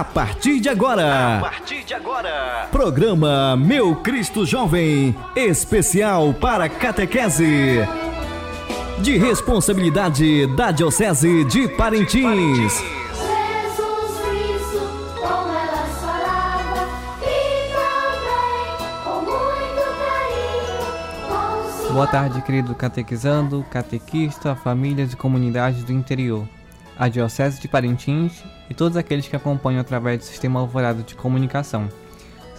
A partir de agora. A partir de agora. Programa Meu Cristo Jovem, especial para catequese. De responsabilidade da Diocese de Parintins. E com o Boa tarde, querido catequizando, catequista, famílias e comunidades do interior, a Diocese de Parintins e todos aqueles que acompanham através do Sistema Alvorada de Comunicação.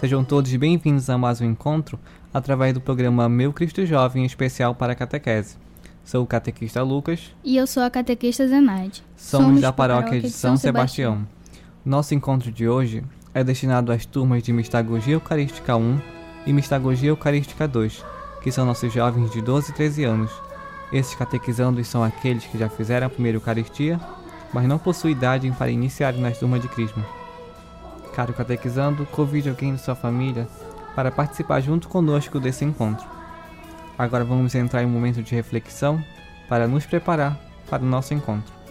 Sejam todos bem-vindos a mais um encontro através do programa Meu Cristo Jovem especial para catequese. Sou o catequista Lucas, E eu sou a catequista Zenaide. somos, da paróquia de São Sebastião. Nosso encontro de hoje é destinado às turmas de Mistagogia Eucarística 1 e Mistagogia Eucarística 2, que são nossos jovens de 12 e 13 anos. Esses catequizandos são aqueles que já fizeram a primeira Eucaristia, mas não possuem idade para iniciar nas turmas de Crisma. Caro catequizando, convide alguém de sua família para participar junto conosco desse encontro. Agora vamos entrar em um momento de reflexão para nos preparar para o nosso encontro.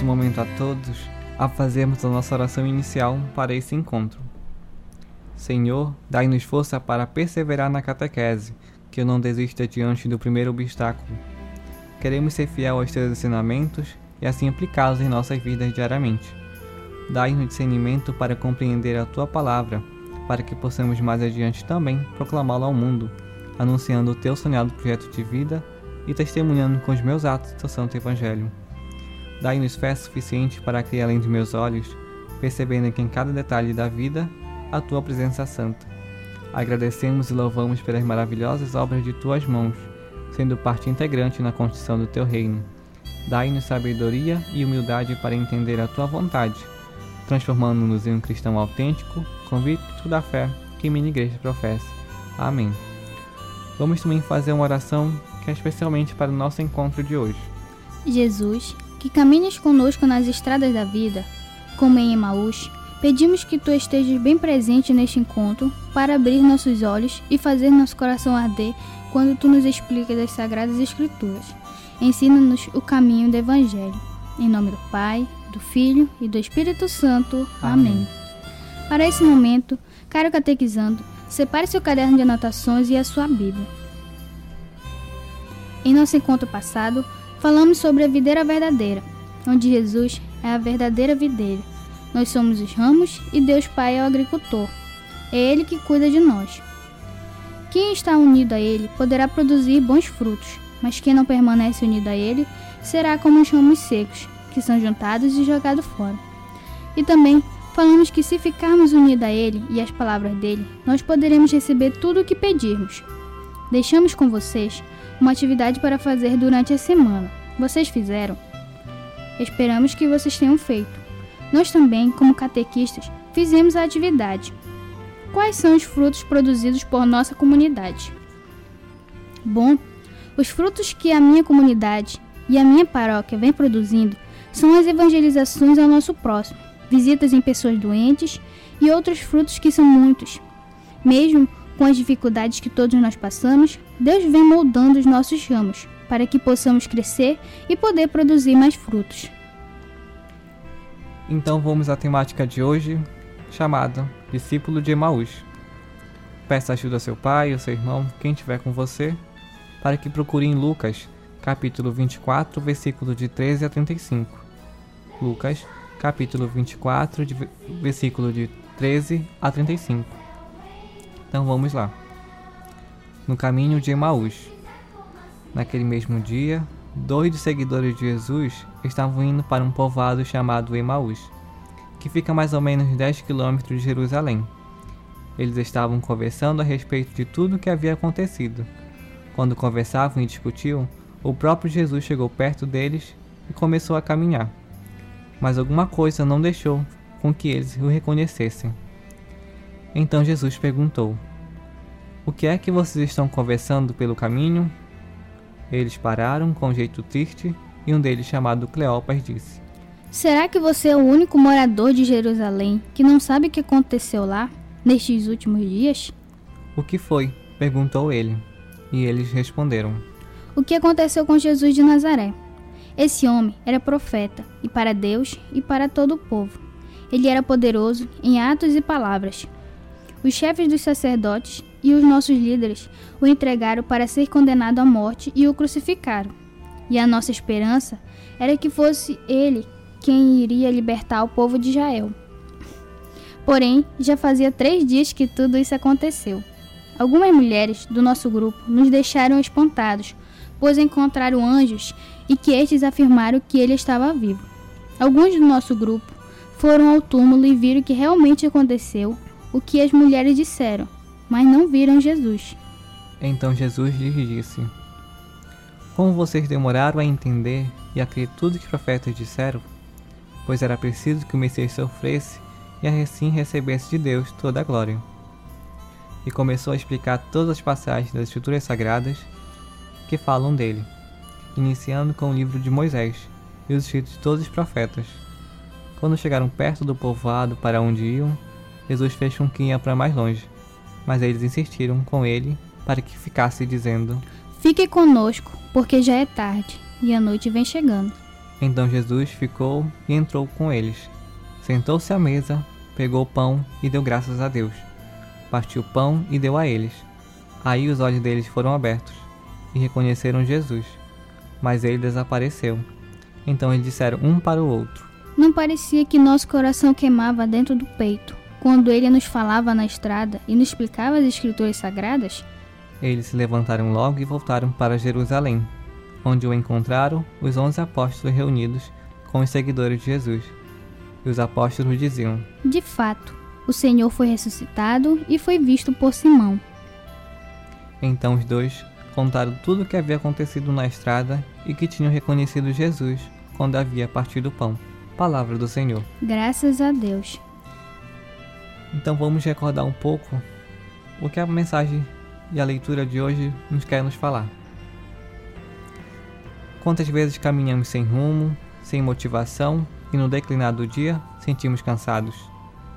Nesse momento a todos a fazermos a nossa oração inicial para esse encontro. Senhor, dai-nos força para perseverar na catequese, que eu não desista diante do primeiro obstáculo. Queremos ser fiel aos teus ensinamentos e assim aplicá-los em nossas vidas diariamente. Dai-nos discernimento para compreender a tua palavra, para que possamos mais adiante também proclamá-la ao mundo, anunciando o teu sonhado projeto de vida e testemunhando com os meus atos teu santo evangelho. Dai-nos fé suficiente para que, além de meus olhos, percebendo que em cada detalhe da vida, a tua presença santa. Agradecemos e louvamos pelas maravilhosas obras de tuas mãos, sendo parte integrante na construção do teu reino. Dai-nos sabedoria e humildade para entender a tua vontade, transformando-nos em um cristão autêntico, convicto da fé que minha igreja professa. Amém. Vamos também fazer uma oração que é especialmente para o nosso encontro de hoje. Jesus, que caminhas conosco nas estradas da vida, como em Emaús, pedimos que tu estejas bem presente neste encontro para abrir nossos olhos e fazer nosso coração arder quando tu nos explicas as sagradas escrituras. Ensina-nos o caminho do evangelho. Em nome do Pai, do Filho e do Espírito Santo. Amém. Amém. Para esse momento, caro catequizando, separe seu caderno de anotações e a sua Bíblia. Em nosso encontro passado, falamos sobre a videira verdadeira, onde Jesus é a verdadeira videira. Nós somos os ramos e Deus Pai é o agricultor. É Ele que cuida de nós. Quem está unido a Ele poderá produzir bons frutos, mas quem não permanece unido a Ele será como os ramos secos, que são juntados e jogados fora. E também falamos que se ficarmos unidos a Ele e às palavras dele, nós poderemos receber tudo o que pedirmos. Deixamos com vocês uma atividade para fazer durante a semana. Vocês fizeram? Esperamos que vocês tenham feito. Nós também, como catequistas, fizemos a atividade. Quais são os frutos produzidos por nossa comunidade? Bom, os frutos que a minha comunidade e a minha paróquia vem produzindo são as evangelizações ao nosso próximo, visitas em pessoas doentes e outros frutos que são muitos. Mesmo com as dificuldades que todos nós passamos, Deus vem moldando os nossos ramos para que possamos crescer e poder produzir mais frutos. Então vamos à temática de hoje, chamada Discípulo de Emaús. Peça ajuda ao seu pai ou seu irmão, quem estiver com você, para que procure em Lucas, capítulo 24, versículo de 13 a 35. Lucas, capítulo 24, de, ve- versículo de 13 a 35. Então vamos lá. No caminho de Emaús. Naquele mesmo dia, dois dos seguidores de Jesus estavam indo para um povoado chamado Emaús, que fica mais ou menos 10 quilômetros de Jerusalém. Eles estavam conversando a respeito de tudo o que havia acontecido. Quando conversavam e discutiam, o próprio Jesus chegou perto deles e começou a caminhar. Mas alguma coisa não deixou com que eles o reconhecessem. Então Jesus perguntou: O que é que vocês estão conversando pelo caminho? Eles pararam com um jeito triste e um deles, chamado Cleopas, disse: Será que você é o único morador de Jerusalém que não sabe o que aconteceu lá nestes últimos dias? O que foi? perguntou ele. E eles responderam: O que aconteceu com Jesus de Nazaré? Esse homem era profeta, e para Deus e para todo o povo. Ele era poderoso em atos e palavras. Os chefes dos sacerdotes e os nossos líderes o entregaram para ser condenado à morte e o crucificaram. E a nossa esperança era que fosse ele quem iria libertar o povo de Israel. Porém, já fazia três dias que tudo isso aconteceu. Algumas mulheres do nosso grupo nos deixaram espantados, pois encontraram anjos e que estes afirmaram que ele estava vivo. Alguns do nosso grupo foram ao túmulo e viram que realmente aconteceu o que as mulheres disseram, mas não viram Jesus. Então Jesus lhes disse: Como vocês demoraram a entender e a crer tudo que os profetas disseram? Pois era preciso que o Messias sofresse e assim recebesse de Deus toda a glória. E começou a explicar todas as passagens das Escrituras Sagradas que falam dele, iniciando com o livro de Moisés e os escritos de todos os profetas. Quando chegaram perto do povoado para onde iam, Jesus fez com que ia para mais longe, mas eles insistiram com ele para que ficasse dizendo: Fique conosco, porque já é tarde e a noite vem chegando. Então Jesus ficou e entrou com eles. Sentou-se à mesa, pegou o pão e deu graças a Deus. Partiu o pão e deu a eles. Aí os olhos deles foram abertos e reconheceram Jesus, mas ele desapareceu. Então eles disseram um para o outro: Não parecia que nosso coração queimava dentro do peito quando ele nos falava na estrada e nos explicava as escrituras sagradas? Eles se levantaram logo e voltaram para Jerusalém, onde o encontraram os onze apóstolos reunidos com os seguidores de Jesus. E os apóstolos diziam: De fato, o Senhor foi ressuscitado e foi visto por Simão. Então os dois contaram tudo o que havia acontecido na estrada e que tinham reconhecido Jesus quando havia partido o pão. Palavra do Senhor. Graças a Deus. Então vamos recordar um pouco o que a mensagem e a leitura de hoje nos quer nos falar. Quantas vezes caminhamos sem rumo, sem motivação e no declinar do dia sentimos cansados,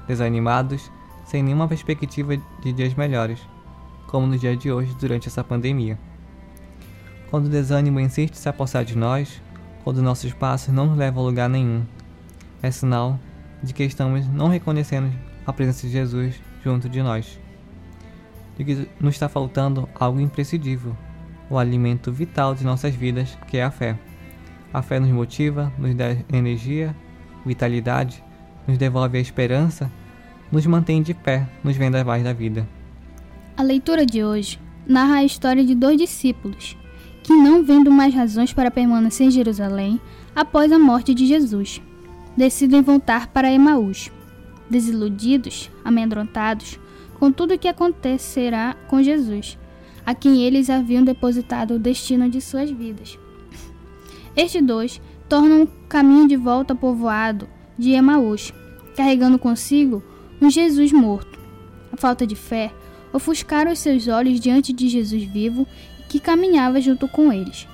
desanimados, sem nenhuma perspectiva de dias melhores, como no dia de hoje durante essa pandemia. Quando o desânimo insiste se apossar de nós, quando nossos passos não nos levam a lugar nenhum, é sinal de que estamos não reconhecendo a presença de Jesus junto de nós. De que nos está faltando algo imprescindível, o alimento vital de nossas vidas, que é a fé. A fé nos motiva, nos dá energia, vitalidade, nos devolve a esperança, nos mantém de pé nos vendavais da vida. A leitura de hoje narra a história de dois discípulos que, não vendo mais razões para permanecer em Jerusalém após a morte de Jesus, decidem voltar para Emaús. Desiludidos, amedrontados com tudo o que acontecerá com Jesus, a quem eles haviam depositado o destino de suas vidas. Estes dois tornam o caminho de volta povoado de Emaús, carregando consigo um Jesus morto. A falta de fé ofuscaram os seus olhos diante de Jesus vivo que caminhava junto com eles.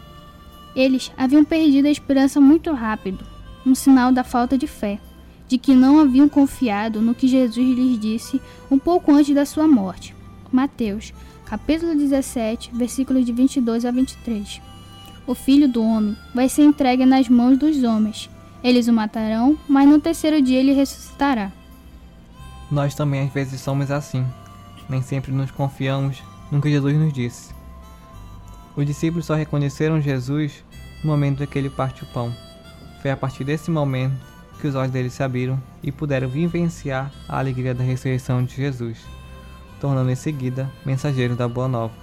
Eles haviam perdido a esperança muito rápido, um sinal da falta de fé, de que não haviam confiado no que Jesus lhes disse um pouco antes da sua morte. Mateus, capítulo 17, versículos de 22 a 23. O filho do homem vai ser entregue nas mãos dos homens. Eles o matarão, mas no terceiro dia ele ressuscitará. Nós também às vezes somos assim. Nem sempre nos confiamos no que Jesus nos disse. Os discípulos só reconheceram Jesus no momento em que ele parte o pão. Foi a partir desse momento que os olhos deles se abriram e puderam vivenciar a alegria da ressurreição de Jesus, tornando em seguida mensageiros da Boa Nova.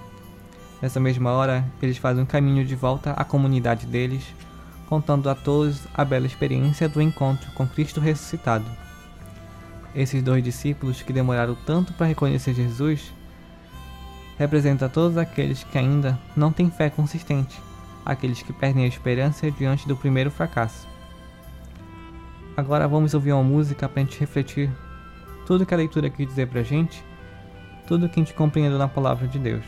Nessa mesma hora, eles fazem um caminho de volta à comunidade deles, contando a todos a bela experiência do encontro com Cristo ressuscitado. Esses dois discípulos que demoraram tanto para reconhecer Jesus representam todos aqueles que ainda não têm fé consistente, aqueles que perdem a esperança diante do primeiro fracasso. Agora vamos ouvir uma música para a gente refletir tudo que a leitura quis dizer pra gente tudo que a gente compreendeu na palavra de Deus.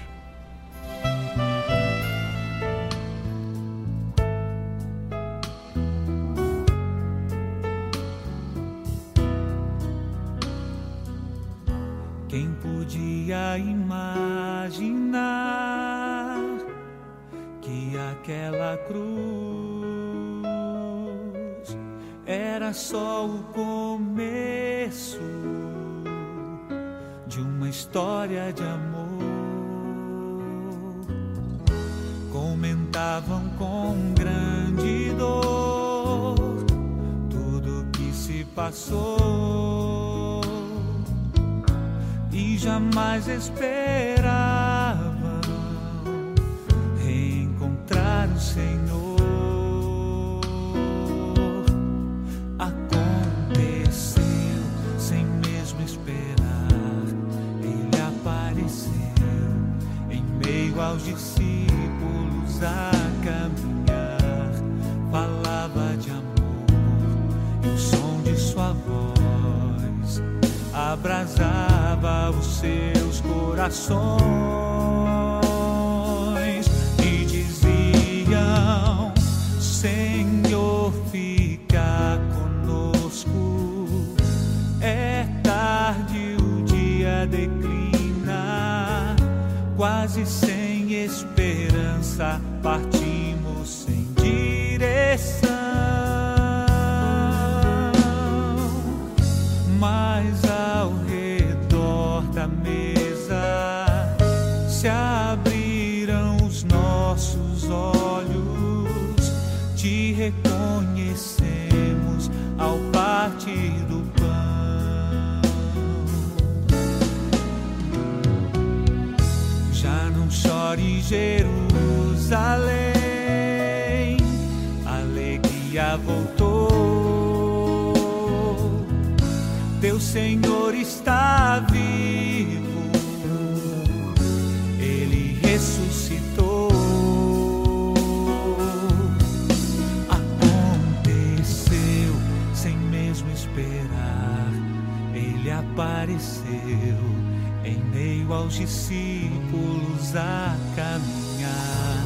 Passou e jamais esperavam seus corações e diziam: Senhor, fica conosco. É tarde, o dia declina, quase sem esperança, partimos chore Jerusalém, alegria voltou. Teu Senhor está vivo, Ele ressuscitou. Aconteceu sem mesmo esperar, Ele apareceu aos discípulos a caminhar.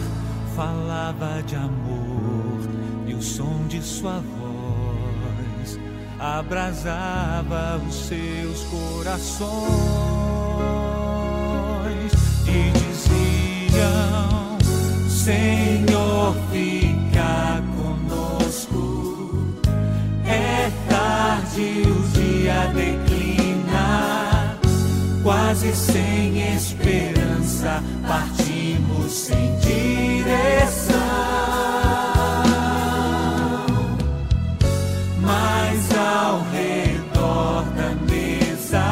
Falava de amor e o som de sua voz abrasava os seus corações e diziam: Senhor, fica conosco. É tarde, o dia declina, quase sem esperança, partimos sem direção. Mas ao redor da mesa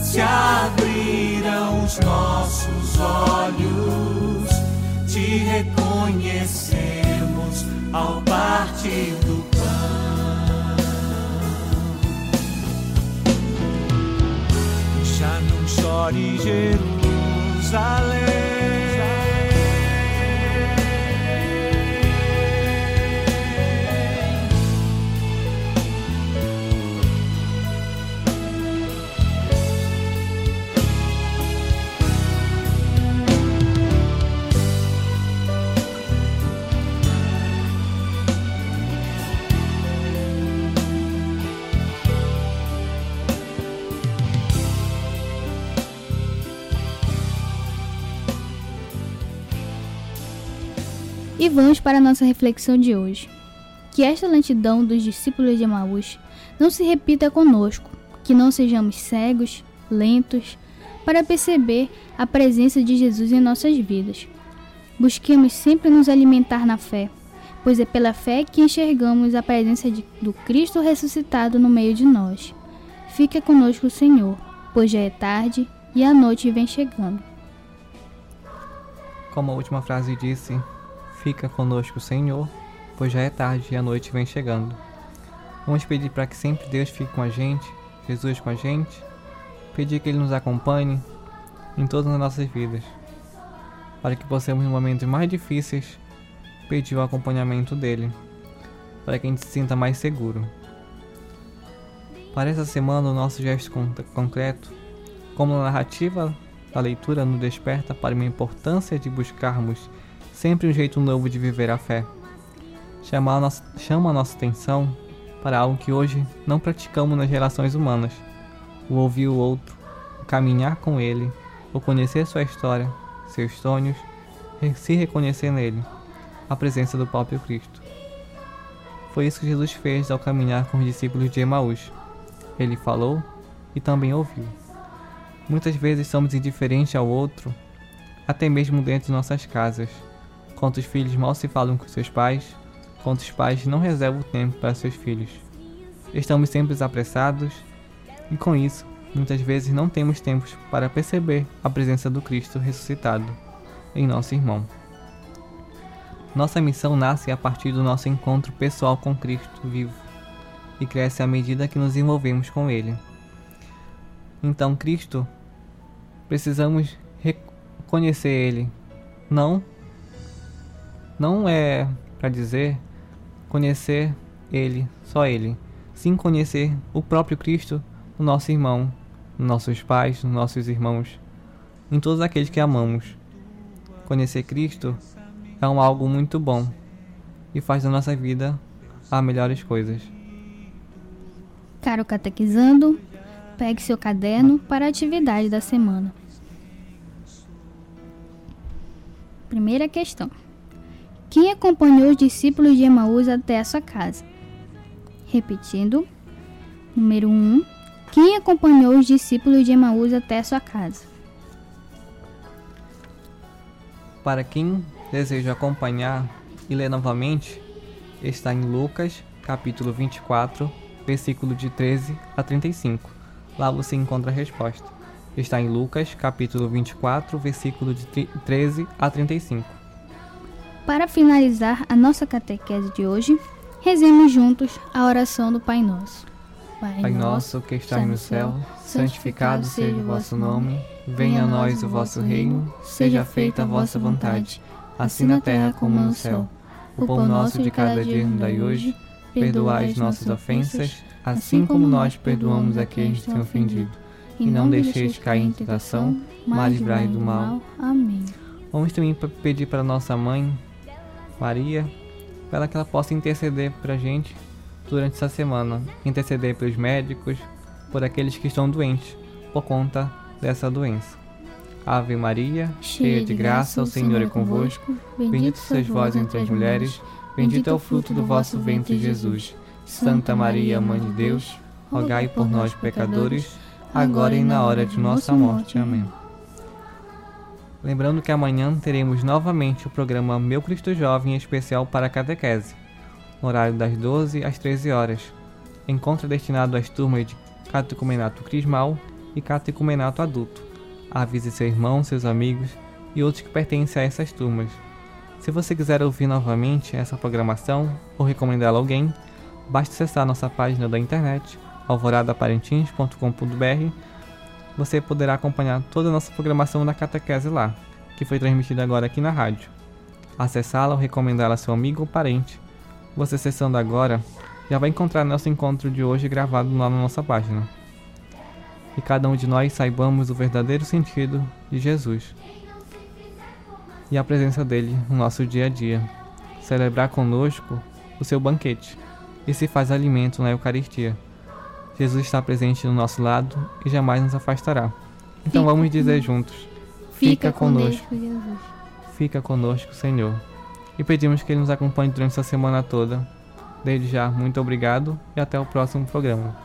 se abriram os nossos olhos, te reconhecemos ao partir não chore Jerusalém. Vamos para a nossa reflexão de hoje. Que esta lentidão dos discípulos de Emaús não se repita conosco, que não sejamos cegos, lentos, para perceber a presença de Jesus em nossas vidas. Busquemos sempre nos alimentar na fé, pois é pela fé que enxergamos a presença de- do Cristo ressuscitado no meio de nós. Fica conosco, Senhor, pois já é tarde e a noite vem chegando. Como a última frase disse, fica conosco, Senhor, pois já é tarde e a noite vem chegando. Vamos pedir para que sempre Deus fique com a gente, Jesus com a gente, pedir que Ele nos acompanhe em todas as nossas vidas, para que possamos, nos momentos mais difíceis, pedir o acompanhamento dEle, para que a gente se sinta mais seguro. Para essa semana, o nosso gesto con- concreto como narrativa da leitura nos desperta para uma importância de buscarmos sempre um jeito novo de viver a fé. Chama a nossa, chama a nossa atenção para algo que hoje não praticamos nas relações humanas: o ouvir o outro, o caminhar com ele, o conhecer sua história, seus sonhos, se reconhecer nele, a presença do próprio Cristo. Foi isso que Jesus fez ao caminhar com os discípulos de Emaús. Ele falou e também ouviu. Muitas vezes somos indiferentes ao outro, até mesmo dentro de nossas casas. Quantos filhos mal se falam com seus pais, quantos pais não reservam tempo para seus filhos. Estamos sempre apressados e, com isso, muitas vezes não temos tempo para perceber a presença do Cristo ressuscitado em nosso irmão. Nossa missão nasce a partir do nosso encontro pessoal com Cristo vivo e cresce à medida que nos envolvemos com Ele. Então, Cristo, precisamos reconhecer Ele. Não, não é para dizer conhecer Ele, só Ele. Sim, conhecer o próprio Cristo no nosso irmão, nos nossos pais, nos nossos irmãos, em todos aqueles que amamos. Conhecer Cristo é um algo muito bom e faz da nossa vida a melhores coisas. Caro catequizando, pegue seu caderno para a atividade da semana. Primeira questão. Quem acompanhou os discípulos de Emaús até a sua casa? Repetindo. Número 1. Um, quem acompanhou os discípulos de Emaús até a sua casa? Para quem deseja acompanhar e ler novamente, está em Lucas, capítulo 24, versículo de 13 a 35. Lá você encontra a resposta. Está em Lucas, capítulo 24, versículo de 13 a 35. Para finalizar a nossa catequese de hoje, rezemos juntos a oração do Pai Nosso. Pai nosso que estás no céu, santificado seja o vosso nome, venha a nós o vosso reino, seja feita a vossa vontade, assim na terra como no céu. O pão nosso de cada dia nos dai hoje, perdoai as nossas ofensas, assim como nós perdoamos a quem nos tem ofendido. E não deixeis cair em tentação, mas livrai do mal. Amém. Vamos também pedir para nossa mãe, Maria, para que ela possa interceder para a gente durante essa semana. Interceder pelos médicos, por aqueles que estão doentes por conta dessa doença. Ave Maria, cheia de graça, o Senhor é convosco. Bendito sois vós entre as mulheres, bendito é o fruto do vosso ventre, Jesus. Santa Maria, Mãe de Deus, rogai por nós, pecadores, agora e na hora de nossa morte. Amém. Lembrando que amanhã teremos novamente o programa Meu Cristo Jovem especial para a catequese, no horário das 12 às 13 horas. Encontro destinado às turmas de catecumenato crismal e catecumenato adulto. Avise seu irmão, seus amigos e outros que pertencem a essas turmas. Se você quiser ouvir novamente essa programação ou recomendá-la a alguém, basta acessar nossa página da internet alvoradaparentins.com.br. Você poderá acompanhar toda a nossa programação da catequese lá, que foi transmitida agora aqui na rádio. Acessá-la ou recomendá-la a seu amigo ou parente. Você acessando agora, já vai encontrar nosso encontro de hoje gravado lá na nossa página. E cada um de nós saibamos o verdadeiro sentido de Jesus e a presença dele no nosso dia a dia. Celebrar conosco o seu banquete e se faz alimento na Eucaristia. Jesus está presente no nosso lado e jamais nos afastará. Então Fica vamos dizer juntos: Fica conosco, conosco, Jesus. fica conosco, Senhor. E pedimos que Ele nos acompanhe durante essa semana toda. Desde já, muito obrigado e até o próximo programa.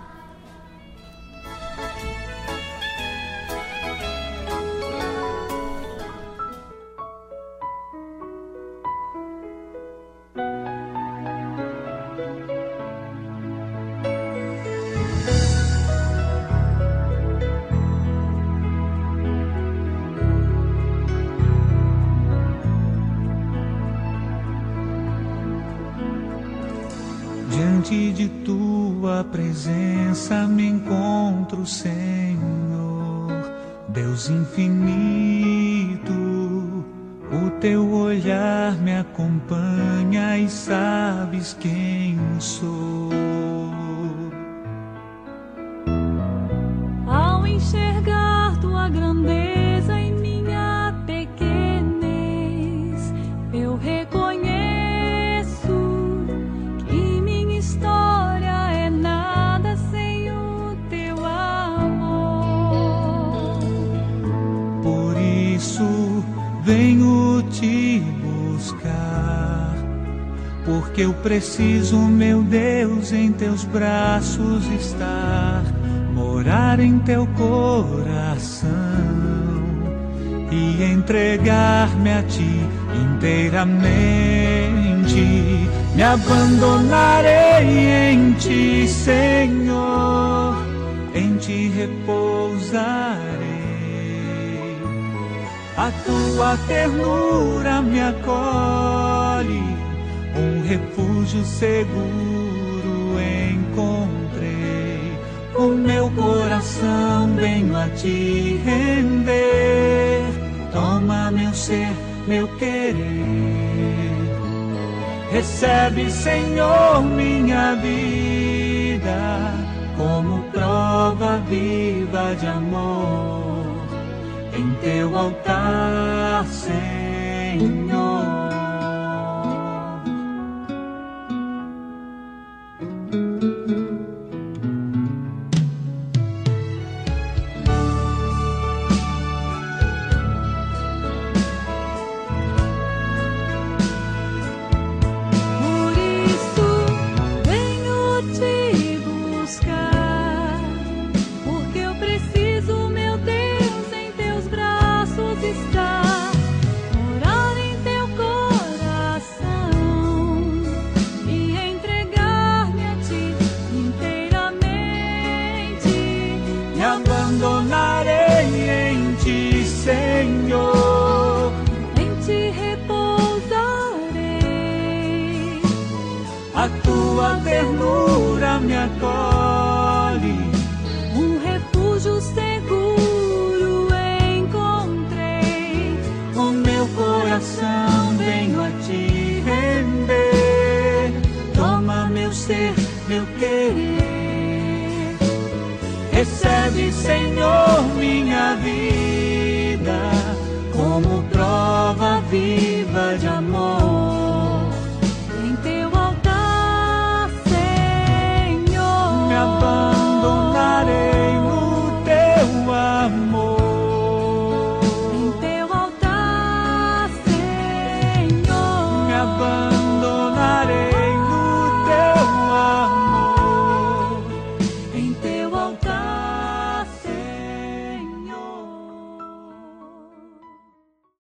Deus porque eu preciso, meu Deus, em teus braços estar, morar em teu coração e entregar-me a ti inteiramente. Me abandonarei em ti, Senhor, em ti repousarei. A tua ternura me acolhe, refúgio seguro encontrei. O meu coração venho a te render. Toma meu ser, meu querer. Recebe, Senhor, minha vida como prova viva de amor em teu altar, Senhor. Te render. Toma meu ser, meu querer. Recebe, Senhor, minha vida como prova viva de amor.